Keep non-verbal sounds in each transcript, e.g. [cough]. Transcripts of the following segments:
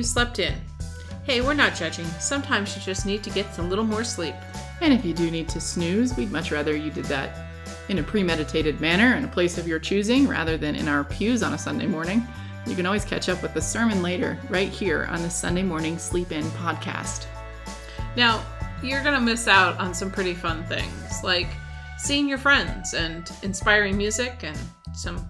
You slept in. Hey, we're not judging. Sometimes you just need to get a little more sleep. And if you do need to snooze, we'd much rather you did that in a premeditated manner in a place of your choosing rather than in our pews on a Sunday morning. You can always catch up with the sermon later, right here on the Sunday Morning Sleep In podcast. Now, you're going to miss out on some pretty fun things like seeing your friends and inspiring music and some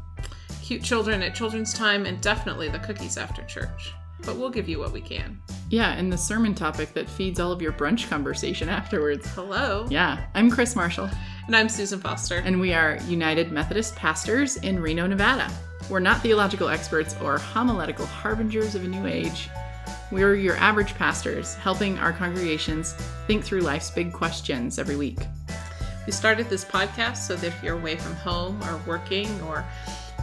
cute children at children's time and definitely the cookies after church. But we'll give you what we can. Yeah, and the sermon topic that feeds all of your brunch conversation afterwards. Hello. Yeah, I'm Kris Marshall. And I'm Susan Foster. And we are United Methodist pastors in Reno, Nevada. We're not theological experts or homiletical harbingers of a new age. We're your average pastors, helping our congregations think through life's big questions every week. We started this podcast so that if you're away from home or working, or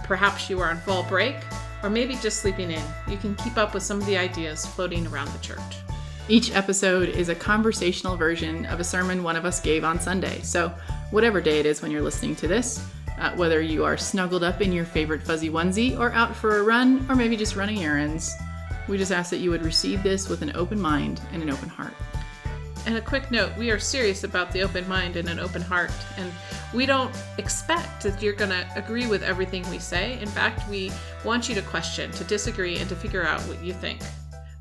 perhaps you are on fall break, or maybe just sleeping in, you can keep up with some of the ideas floating around the church. Each episode is a conversational version of a sermon one of us gave on Sunday. So, whatever day it is when you're listening to this, uh, whether you are snuggled up in your favorite fuzzy onesie or out for a run or maybe just running errands, we just ask that you would receive this with an open mind and an open heart. And a quick note we are serious about the open mind and an open heart. And we don't expect that you're going to agree with everything we say. In fact, we want you to question, to disagree, and to figure out what you think.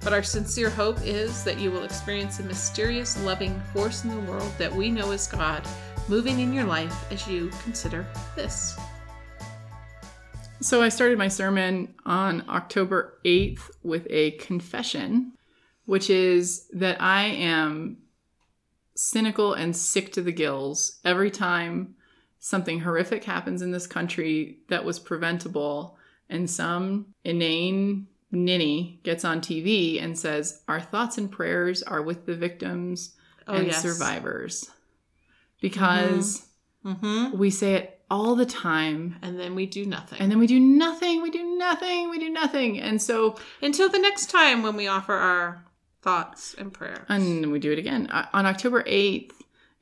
But our sincere hope is that you will experience a mysterious, loving force in the world that we know as God moving in your life as you consider this. So, I started my sermon on October 8th with a confession, which is that I am cynical and sick to the gills every time something horrific happens in this country that was preventable and some inane ninny gets on TV and says, Our thoughts and prayers are with the victims Oh, and yes. survivors. Because Mm-hmm. we say it all the time And then we do nothing. and then we do nothing, we do nothing, we do nothing. And so, Until the next time when we offer our thoughts and prayers. and we do it again. Uh, On October 8th,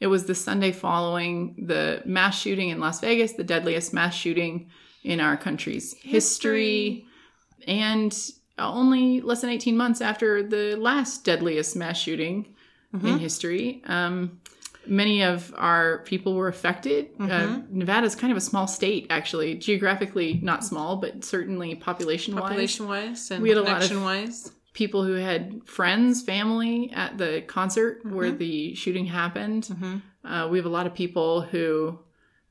it was the Sunday following the mass shooting in Las Vegas, the deadliest mass shooting in our country's history. And only less than 18 months after the last deadliest mass shooting in history. Um, many of our people were affected. Uh, is kind of a small state, actually, geographically not small, but certainly population wise. population wise and We had a lot of- wise. People who had friends, family at the concert where Mm-hmm. the shooting happened. Uh, we have a lot of people who,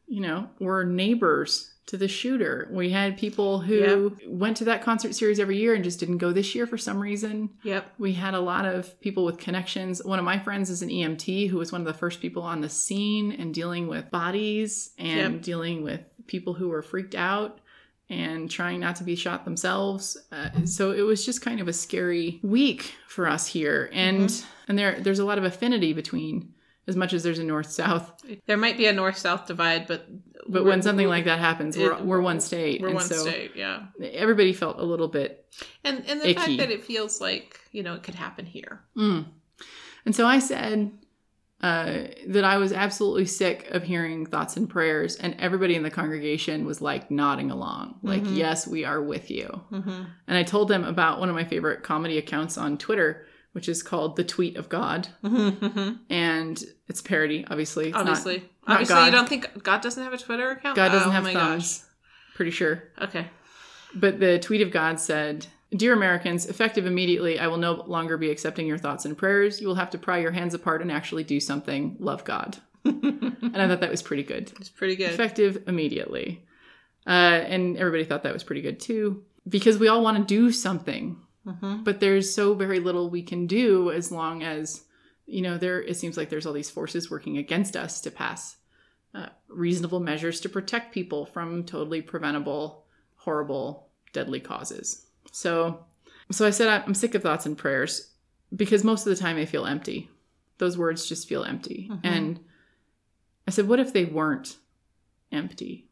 you know, were neighbors to the shooter. We had people who went to that concert series every year and just didn't go this year for some reason. Yep. We had a lot of people with connections. One of my friends is an EMT who was one of the first people on the scene and dealing with bodies and Yep. dealing with people who were freaked out and trying not to be shot themselves. Uh, so it was just kind of a scary week for us here. And and there there's a lot of affinity between as much as there's a north south. There might be a north south divide, but But when something like that happens, we're, it- we're one state. we're and one so state, yeah. everybody felt a little bit And and the fact that it feels like you know it could happen here. Mm. And so I said uh, that I was absolutely sick of hearing thoughts and prayers, and everybody in the congregation was like nodding along, like, Mhm. yes, we are with you. Mm-hmm. And I told them about one of my favorite comedy accounts on Twitter, which is called The Tweet of God. Mm-hmm. And it's parody, obviously. It's Obviously, not obviously, God. you don't think God doesn't have a Twitter account? God doesn't Oh have my thumbs. Pretty sure. Okay. But the tweet of God said, Dear Americans, effective immediately, I will no longer be accepting your thoughts and prayers. You will have to pry your hands apart and actually do something. Love God. [laughs] and I thought that was pretty good. It's pretty good. Effective immediately. Uh, and everybody thought that was pretty good too. Because we all want to do something, Mm-hmm. but there's so very little we can do as long as, you know, there it seems like there's all these forces working against us to pass uh, reasonable measures to protect people from totally preventable, horrible, deadly causes. So, so I said I- I'm sick of thoughts and prayers because most of the time they feel empty. Those words just feel empty. Mhm. And I said, what if they weren't empty?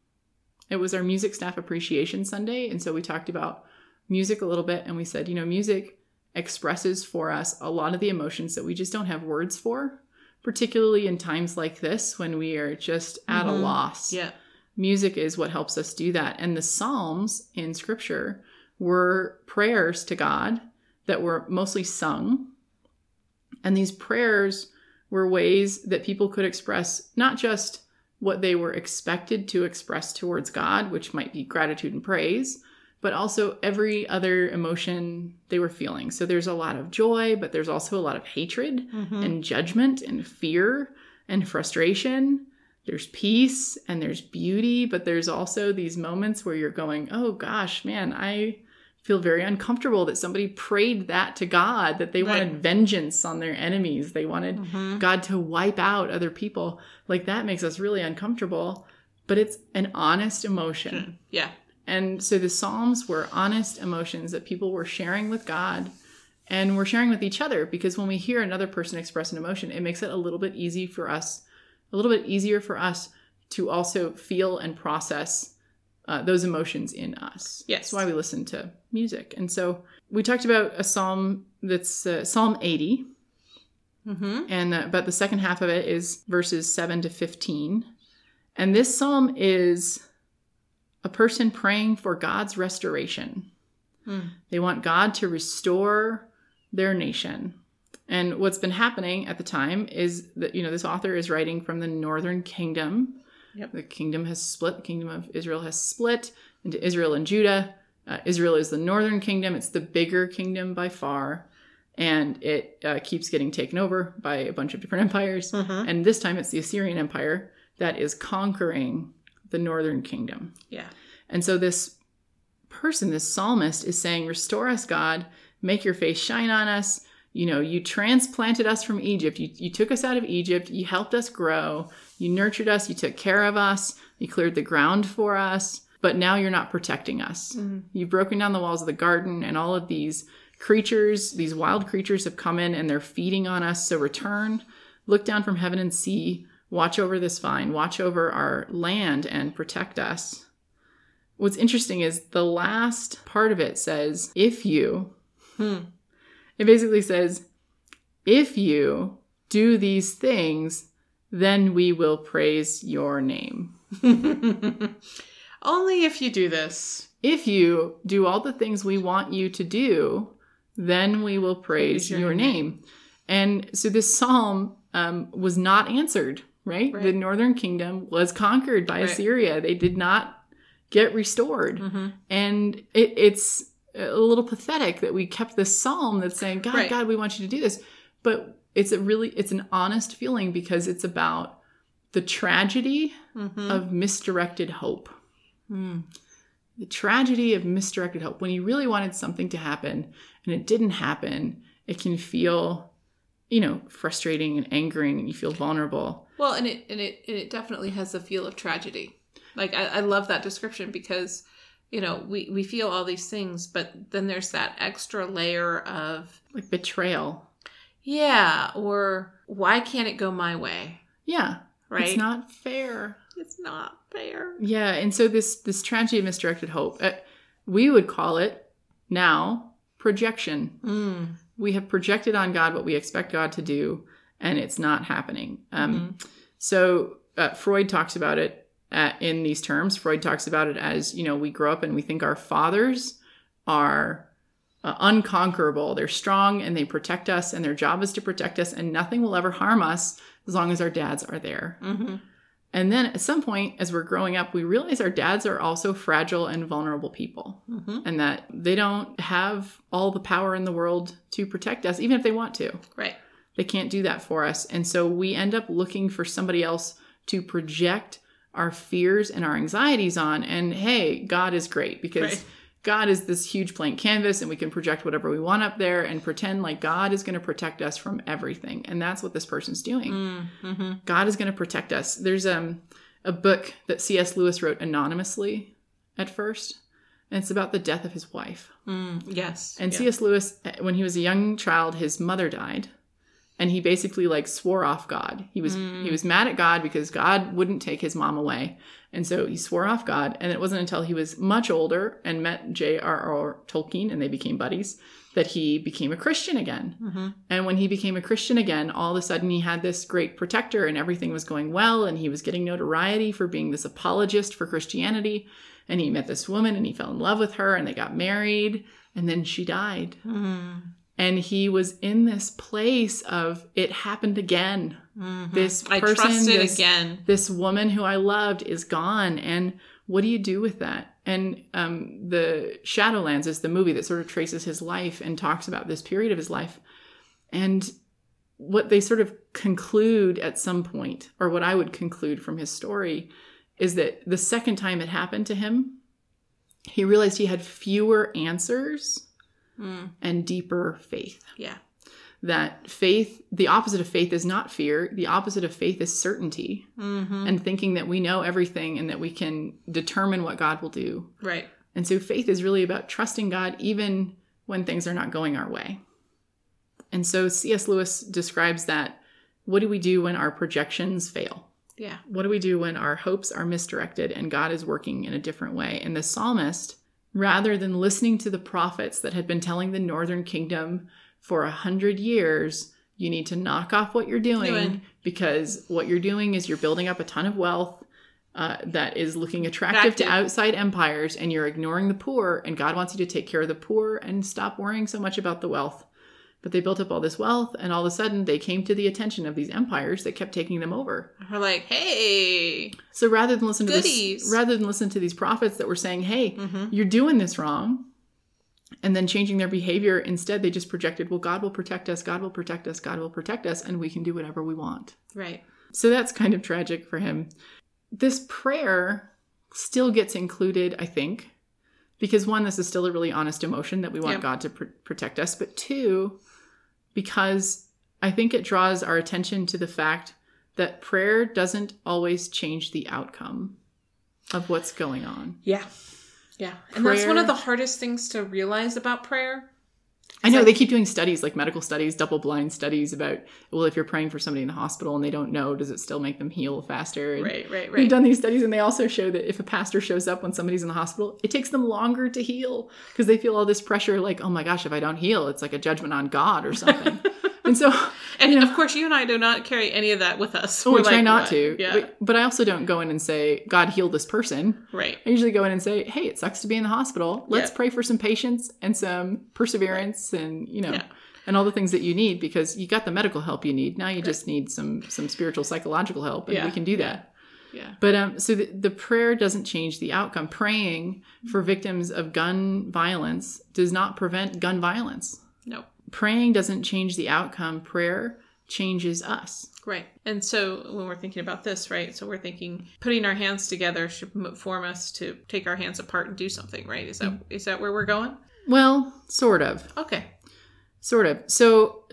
It was our music staff appreciation Sunday, and so we talked about music a little bit, and we said, you know, music expresses for us a lot of the emotions that we just don't have words for, particularly in times like this when we are just at a Mhm. loss Yeah. music is what helps us do that. And the Psalms in scripture were prayers to God that were mostly sung. And these prayers were ways that people could express not just what they were expected to express towards God, which might be gratitude and praise, but also every other emotion they were feeling. So there's a lot of joy, but there's also a lot of hatred Mm-hmm. and judgment and fear and frustration. There's peace and there's beauty, but there's also these moments where you're going, oh gosh, man, I feel very uncomfortable that somebody prayed that to God, that they Right. wanted vengeance on their enemies. They wanted Mm-hmm. God to wipe out other people. Like that makes us really uncomfortable, but it's an honest emotion. Yeah. And so the Psalms were honest emotions that people were sharing with God and we're sharing with each other because when we hear another person express an emotion, it makes it a little bit easy for us, a little bit easier for us to also feel and process uh, those emotions in us. Yes. That's why we listen to music. And so we talked about a psalm that's uh, Psalm 80, Mm-hmm. and uh, but the second half of it is verses 7 to 15 and this psalm is a person praying for god's restoration Hmm. they want god to restore their nation and what's been happening at the time is that you know this author is writing from the northern kingdom Yep. the kingdom has split the kingdom of israel has split into israel and judah uh, israel is the northern kingdom it's the bigger kingdom by far and it uh, keeps getting taken over by a bunch of different [laughs] empires. Mhm. And this time it's the Assyrian Empire that is conquering the northern kingdom. Yeah. And so this person, this psalmist, is saying, Restore us, God, make your face shine on us. You know, you transplanted us from Egypt. You, you took us out of Egypt. You helped us grow. You nurtured us. You took care of us. You cleared the ground for us. But now you're not protecting us. Mhm. You've broken down the walls of the garden, and all of these creatures, these wild creatures, have come in and they're feeding on us. So return, look down from heaven and see, watch over this vine, watch over our land, and protect us. What's interesting is the last part of it says, if you, Hmm. It basically says, if you do these things, then we will praise your name. [laughs] Only if you do this. If you do all the things we want you to do, then we will praise, your your, name. name. And so this psalm um, was not answered, right? Right. The northern kingdom was conquered by Right. Assyria. They did not get restored. Mm-hmm. And it, it's a little pathetic that we kept this psalm that's saying, God, Right. God, we want you to do this. But it's a really, it's an honest feeling because it's about the tragedy Mm-hmm. of misdirected hope Mm. the tragedy of misdirected hope. When you really wanted something to happen and it didn't happen, it can feel, you know, frustrating and angering and you feel vulnerable. Well, and it and it and it definitely has a feel of tragedy. Like I, I love that description because you know we we feel all these things, but then there's that extra layer of Like betrayal. yeah, or why can't it go my way? Yeah. Right? It's not fair. It's not fair. Yeah, and so this this tragedy of misdirected hope, uh, we would call it now projection. Mm. We have projected on God what we expect God to do, and it's not happening. Um, So uh, Freud talks about it uh, in these terms. Freud talks about it as you know we grow up and we think our fathers are uh, unconquerable. They're strong and they protect us, and their job is to protect us, and nothing will ever harm us as long as our dads are there. hmm And then at some point, as we're growing up, we realize our dads are also fragile and vulnerable people, hmm and that they don't have all the power in the world to protect us, even if they want to. Right. They can't do that for us. And so we end up looking for somebody else to project our fears and our anxieties on. And hey, God is great because Right. God is this huge blank canvas and we can project whatever we want up there and pretend like God is going to protect us from everything. And that's what this person's doing. Mm-hmm. God is going to protect us. There's um, a book that C.S. Lewis wrote anonymously at first, and it's about the death of his wife. Mm. Yes. And Yeah. C.S. Lewis, when he was a young child, his mother died, and he basically like swore off God. He was Mm. he was mad at God because God wouldn't take his mom away, and so he swore off God. And it wasn't until he was much older and met J.R.R. Tolkien and they became buddies that he became a Christian again. hmm And when he became a Christian again, all of a sudden he had this great protector and everything was going well. And he was getting notoriety for being this apologist for Christianity. And he met this woman and he fell in love with her and they got married. and then she died. Mm. And he was in this place of it happened again. This Mm-hmm. I person, this, again. this woman who I loved is gone. And what do you do with that? And um, the Shadowlands is the movie that sort of traces his life and talks about this period of his life. And what they sort of conclude at some point, or what I would conclude from his story, is that the second time it happened to him, he realized he had fewer answers Mm. and deeper faith. Yeah. That faith, the opposite of faith is not fear, the opposite of faith is certainty hmm and thinking that we know everything and that we can determine what God will do. Right. And so faith is really about trusting God even when things are not going our way. And so C.S. Lewis describes that what do we do when our projections fail? Yeah. What do we do when our hopes are misdirected and God is working in a different way? And the psalmist, rather than listening to the prophets that had been telling the northern kingdom for a hundred years, you need to knock off what you're doing Doing. because what you're doing is you're building up a ton of wealth uh, that is looking attractive to outside empires and you're ignoring the poor and god wants you to take care of the poor and stop worrying so much about the wealth but they built up all this wealth and all of a sudden they came to the attention of these empires that kept taking them over We're like, hey. so rather than listen to this rather than listen to these prophets that were saying hey hmm you're doing this wrong and then changing their behavior instead they just projected well god will protect us god will protect us god will protect us and we can do whatever we want Right. so that's kind of tragic for him. This prayer still gets included, I think, because one, this is still a really honest emotion that we want Yeah. God to pr- protect us, but two, because I think it draws our attention to the fact that prayer doesn't always change the outcome of what's going on. Yeah. Yeah. And that's one of the hardest things to realize about prayer. I know So- they keep doing studies like medical studies, double blind studies about, well, if you're praying for somebody in the hospital and they don't know, does it still make them heal faster? And Right, right, They've done these studies and they also show that if a pastor shows up when somebody's in the hospital, it takes them longer to heal because they feel all this pressure like, oh my gosh, if I don't heal, it's like a judgment on God or something. [laughs] and so And you know- of course, you and I do not carry any of that with us. oh, we We're try like, not what? to. Yeah. But, but I also don't go in and say, God heal this person. Right. I usually go in and say, hey, it sucks to be in the hospital. Let's Yeah. pray for some patience and some perseverance and, you know. Yeah. And all the things that you need because you got the medical help you need. Now you just need some some spiritual psychological help, and Yeah. we can do that. Yeah. But um, so the, the prayer doesn't change the outcome. Praying for victims of gun violence does not prevent gun violence. No. Praying doesn't change the outcome. Prayer changes us. Right. And so when we're thinking about this, right? So we're thinking putting our hands together should form us to take our hands apart and do something, right? Is that is that where we're going? Well, sort of, Okay. sort of. So,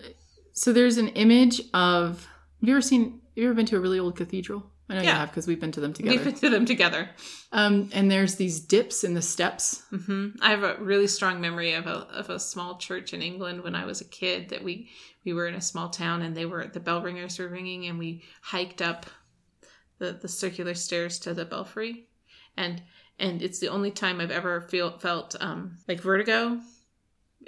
so there's an image of. Have you ever seen? Have you ever been to a really old cathedral? I know you Yeah. have because we've been to them together. We've been to them together. Um, and there's these dips in the steps. hmm I have a really strong memory of a of a small church in England when I was a kid. That we we were in a small town and they were the bell ringers were ringing and we hiked up the the circular stairs to the belfry, and and it's the only time I've ever feel felt um, like vertigo,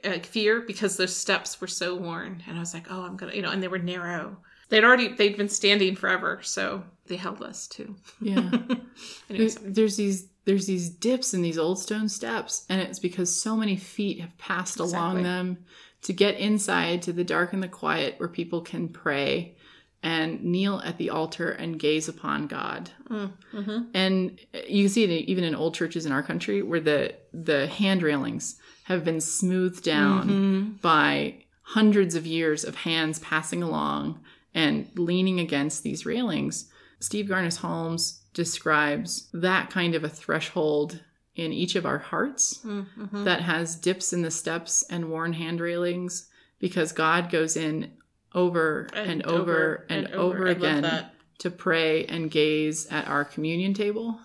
like fear because those steps were so worn and I was like, oh, I'm gonna you know, and they were narrow. They'd already they'd been standing forever, so they held us too. Yeah. [laughs] There's, there's these there's these dips in these old stone steps, and it's because so many feet have passed along them to get inside to the dark and the quiet where people can pray and kneel at the altar and gaze upon God. mm-hmm. And you see it even in old churches in our country where the the hand railings have been smoothed down Mm-hmm. by hundreds of years of hands passing along and leaning against these railings. Steve Garnaas-Holmes describes that kind of a threshold in each of our hearts Mm-hmm. that has dips in the steps and worn hand railings because God goes in over and, over, and, over, I love again to pray and gaze at our communion table.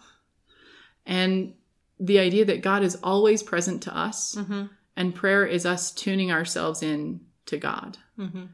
And the idea that God is always present to us Mm-hmm. and prayer is us tuning ourselves in to God, Mm-hmm.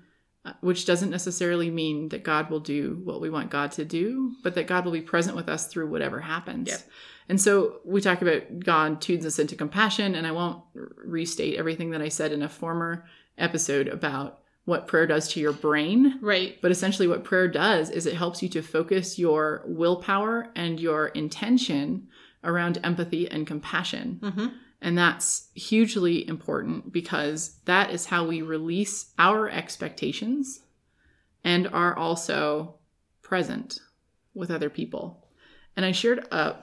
Uh, which doesn't necessarily mean that God will do what we want God to do, but that God will be present with us through whatever happens. Yep. And so we talk about God tunes us into compassion, and I won't restate everything that I said in a former episode about what prayer does to your brain. Right. But essentially, what prayer does is it helps you to focus your willpower and your intention around empathy and compassion. Mm-hmm. And that's hugely important because that is how we release our expectations and are also present with other people. And I shared a,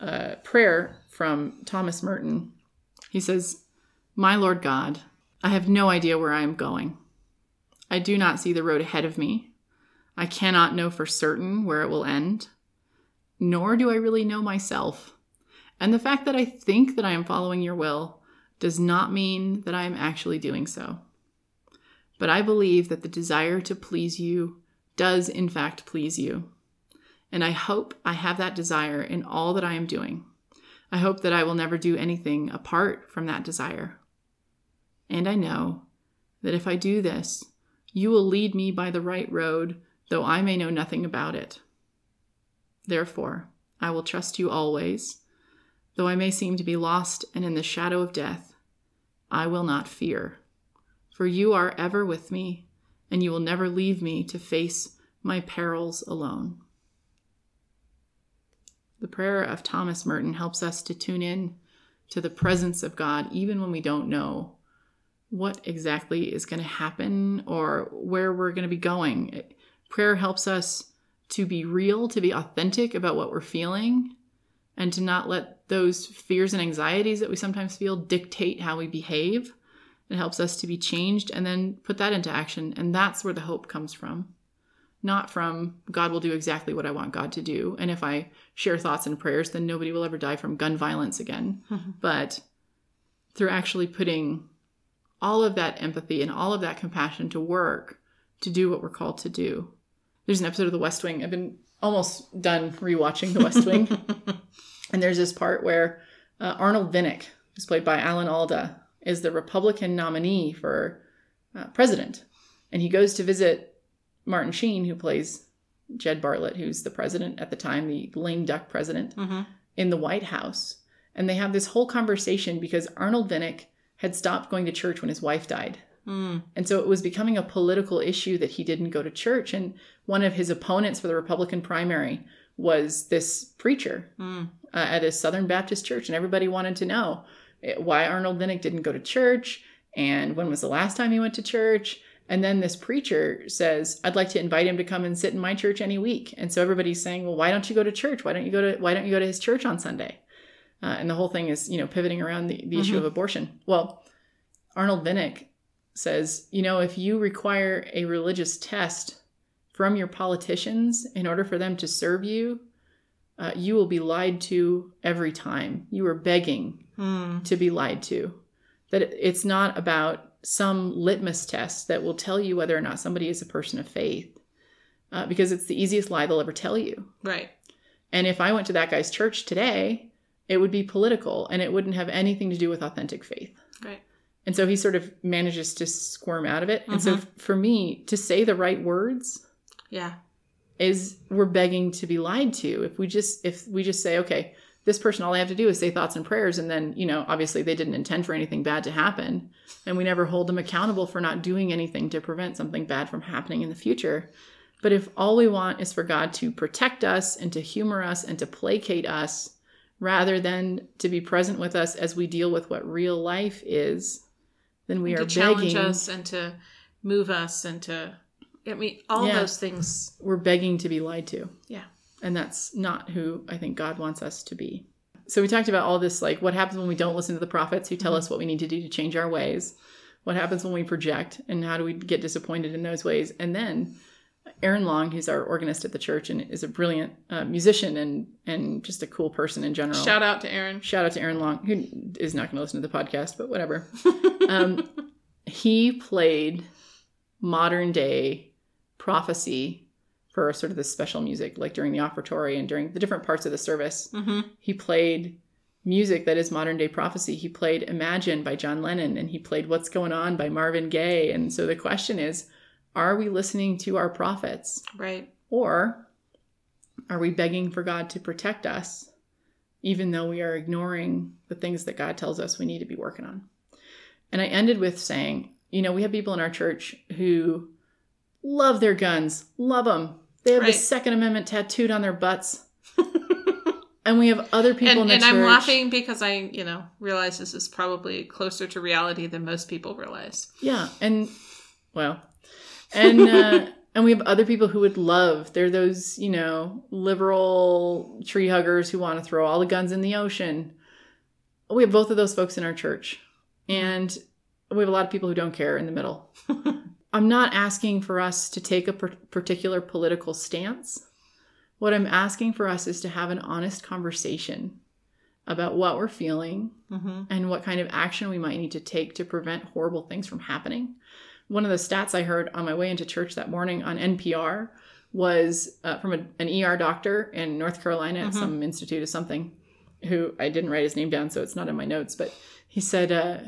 a prayer from Thomas Merton. He says, My Lord God, I have no idea where I am going. I do not see the road ahead of me. I cannot know for certain where it will end, nor do I really know myself. And the fact that I think that I am following your will does not mean that I am actually doing so. But I believe that the desire to please you does, in fact, please you. And I hope I have that desire in all that I am doing. I hope that I will never do anything apart from that desire. And I know that if I do this, you will lead me by the right road, though I may know nothing about it. Therefore, I will trust you always Though I may seem to be lost and in the shadow of death, I will not fear. For you are ever with me, and you will never leave me to face my perils alone. The prayer of Thomas Merton helps us to tune in to the presence of God, even when we don't know what exactly is going to happen or where we're going to be going. Prayer helps us to be real, to be authentic about what we're feeling, and to not let those fears and anxieties that we sometimes feel dictate how we behave. It helps us to be changed and then put that into action. And that's where the hope comes from. Not from God will do exactly what I want God to do. And if I share thoughts and prayers, then nobody will ever die from gun violence again. Mm-hmm. [laughs] But through actually putting all of that empathy and all of that compassion to work to do what we're called to do. There's an episode of The West Wing. I've been almost done rewatching The West Wing. [laughs] and there's this part where uh, Arnold Vinnick, who's played by Alan Alda, is the Republican nominee for uh, president. And he goes to visit Martin Sheen, who plays Jed Bartlet, who's the president at the time, the lame duck president, mm-hmm. in the White House. And they have this whole conversation because Arnold Vinnick had stopped going to church when his wife died. Mm. And so it was becoming a political issue that he didn't go to church. And one of his opponents for the Republican primary was this preacher mm. uh, at a Southern Baptist church. And everybody wanted to know eh, why Arnold Vinnick didn't go to church and when was the last time he went to church. And then this preacher says, I'd like to invite him to come and sit in my church any week. And so everybody's saying, well, why don't you go to church? Why don't you go to, why don't you go to his church on Sunday? Uh, and the whole thing is, you know, pivoting around the, the mm-hmm. issue of abortion. Well, Arnold Vinnick says, you know, if you require a religious test from your politicians in order for them to serve you, uh, you will be lied to every time. You are begging hmm. to be lied to. That it's not about some litmus test that will tell you whether or not somebody is a person of faith, uh, because it's the easiest lie they'll ever tell you. Right. And if I went to that guy's church today, it would be political and it wouldn't have anything to do with authentic faith. Right. And so he sort of manages to squirm out of it. Mm-hmm. And so mm-hmm. for me to say the right words, yeah, is we're begging to be lied to. If we just if we just say, okay, this person all they have to do is say thoughts and prayers and then, you know, obviously they didn't intend for anything bad to happen, and we never hold them accountable for not doing anything to prevent something bad from happening in the future. But if all we want is for God to protect us and to humor us and to placate us rather than to be present with us as we deal with what real life is, then we are to challenge begging, us and to move us and to I mean all yeah, those things. We're begging to be lied to. Yeah. And that's not who I think God wants us to be. So we talked about all this like what happens when we don't listen to the prophets who tell mm-hmm. us what we need to do to change our ways. What happens when we project and how do we get disappointed in those ways? And then Aaron Long, who's our organist at the church and is a brilliant uh, musician and and just a cool person in general. Shout out to Aaron. Shout out to Aaron Long, who is not going to listen to the podcast, but whatever. [laughs] um, he played modern day prophecy for sort of this special music, like during the offertory and during the different parts of the service. Mm-hmm. He played music that is modern day prophecy. He played Imagine by John Lennon and he played What's Going On by Marvin Gaye. And so the question is, are we listening to our prophets? Right. Or are we begging for God to protect us, even though we are ignoring the things that God tells us we need to be working on? And I ended with saying, you know, we have people in our church who love their guns, love them. They have right. the Second Amendment tattooed on their butts. [laughs] And we have other people in and, and. I'm laughing because I, you know, realize this is probably closer to reality than most people realize. Yeah, and well, and uh, and we have other people who would love. They're those you know liberal tree huggers who want to throw all the guns in the ocean. We have both of those folks in our church, and we have a lot of people who don't care in the middle. [laughs] I'm not asking for us to take a particular political stance. What I'm asking for us is to have an honest conversation about what we're feeling Mm-hmm. and what kind of action we might need to take to prevent horrible things from happening. One of the stats I heard on my way into church that morning on NPR was uh, from a, an ER doctor in North Carolina at Mhm. some institute or something, who I didn't write his name down, so it's not in my notes, but he said uh,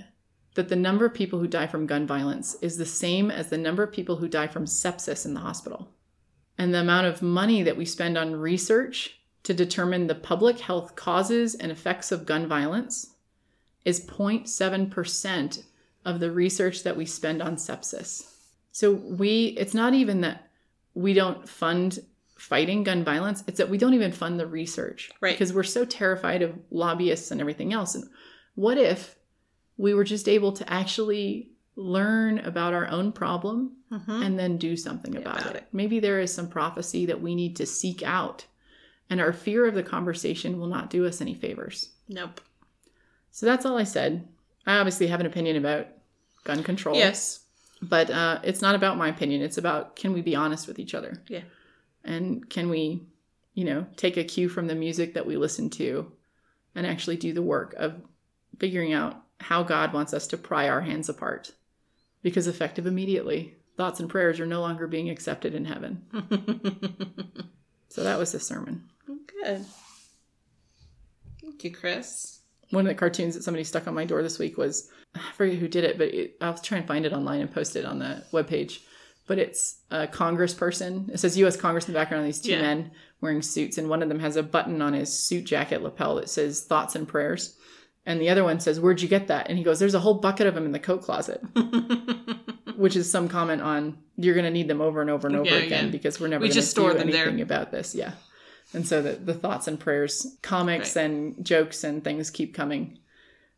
that the number of people who die from gun violence is the same as the number of people who die from sepsis in the hospital. And the amount of money that we spend on research to determine the public health causes and effects of gun violence is 0.7% of the research that we spend on sepsis. So we it's not even that we don't fund fighting gun violence, it's that we don't even fund the research. Right. Because we're so terrified of lobbyists and everything else. And what if we were just able to actually learn about our own problem Mm-hmm. and then do something about, About it. it. Maybe there is some prophecy that we need to seek out, and our fear of the conversation will not do us any favors. Nope. So that's all I said. I obviously have an opinion about gun control. Yes. But uh, it's not about my opinion. It's about can we be honest with each other? Yeah. And can we, you know, take a cue from the music that we listen to and actually do the work of figuring out how God wants us to pry our hands apart? Because effective immediately, thoughts and prayers are no longer being accepted in heaven. [laughs] So that was the sermon. Good. Thank you, Kris. One of the cartoons that somebody stuck on my door this week was I forget who did it, but it, I'll try and find it online and post it on the webpage. But it's a congressperson. It says U.S. Congress in the background. These two Yeah. men wearing suits, and one of them has a button on his suit jacket lapel that says "Thoughts and Prayers," and the other one says, "Where'd you get that?" And he goes, "There's a whole bucket of them in the coat closet," [laughs] which is some comment on you're going to need them over and over and over Yeah, again yeah. because we're never We going to store do them there. anything about this. Yeah. And so the, the thoughts and prayers, comics Right. and jokes and things keep coming.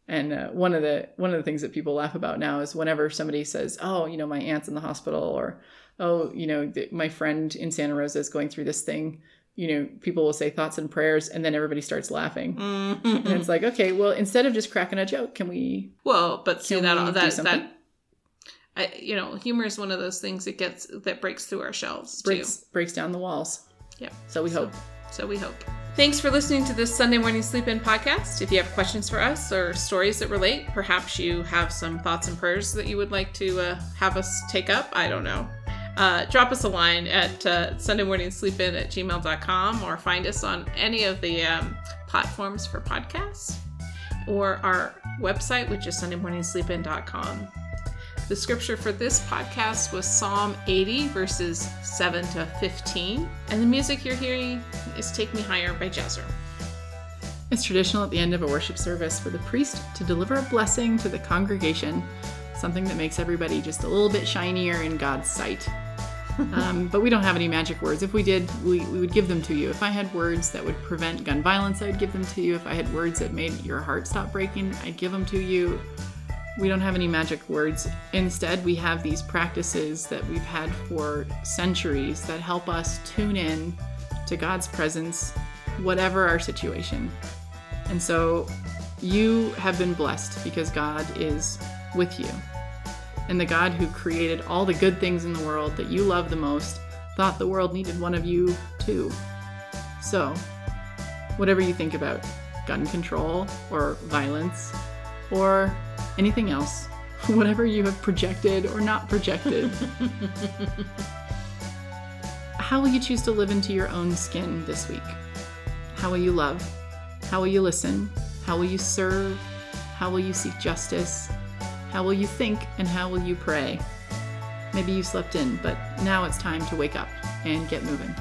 And uh, one of the one of the things that people laugh about now is whenever somebody says, "Oh, you know, my aunt's in the hospital," or "Oh, you know, th- my friend in Santa Rosa is going through this thing," you know, people will say thoughts and prayers, and then everybody starts laughing. And Mhm. it's like, okay, well, instead of just cracking a joke, can we? Well, but see that that that I, you know, humor is one of those things that gets that breaks through our shells breaks breaks down the walls. Yeah. So we So- hope. So we hope. Thanks for listening to this Sunday morning sleep in podcast. If you have questions for us or stories that relate, perhaps you have some thoughts and prayers that you would like to uh, have us take up. I don't know. Uh, drop us a line at uh, Sunday morning sleep in at gmail.com or find us on any of the um, platforms for podcasts or our website, which is sundaymorningsleepin.com. The scripture for this podcast was Psalm 80, verses 7 to 15. And the music you're hearing is Take Me Higher by Jahzzar. It's traditional at the end of a worship service for the priest to deliver a blessing to the congregation, something that makes everybody just a little bit shinier in God's sight. [laughs] um, but we don't have any magic words. If we did, we, we would give them to you. If I had words that would prevent gun violence, I would give them to you. If I had words that made your heart stop breaking, I'd give them to you. We don't have any magic words. Instead, we have these practices that we've had for centuries that help us tune in to God's presence, whatever our situation. And so you have been blessed because God is with you. And the God who created all the good things in the world that you love the most thought the world needed one of you too. So, whatever you think about gun control or violence or anything else, [laughs] whatever you have projected or not projected, [laughs] how will you choose to live into your own skin this week? How will you love? How will you listen? How will you serve? How will you seek justice? How will you think and how will you pray? Maybe you slept in, but now it's time to wake up and get moving.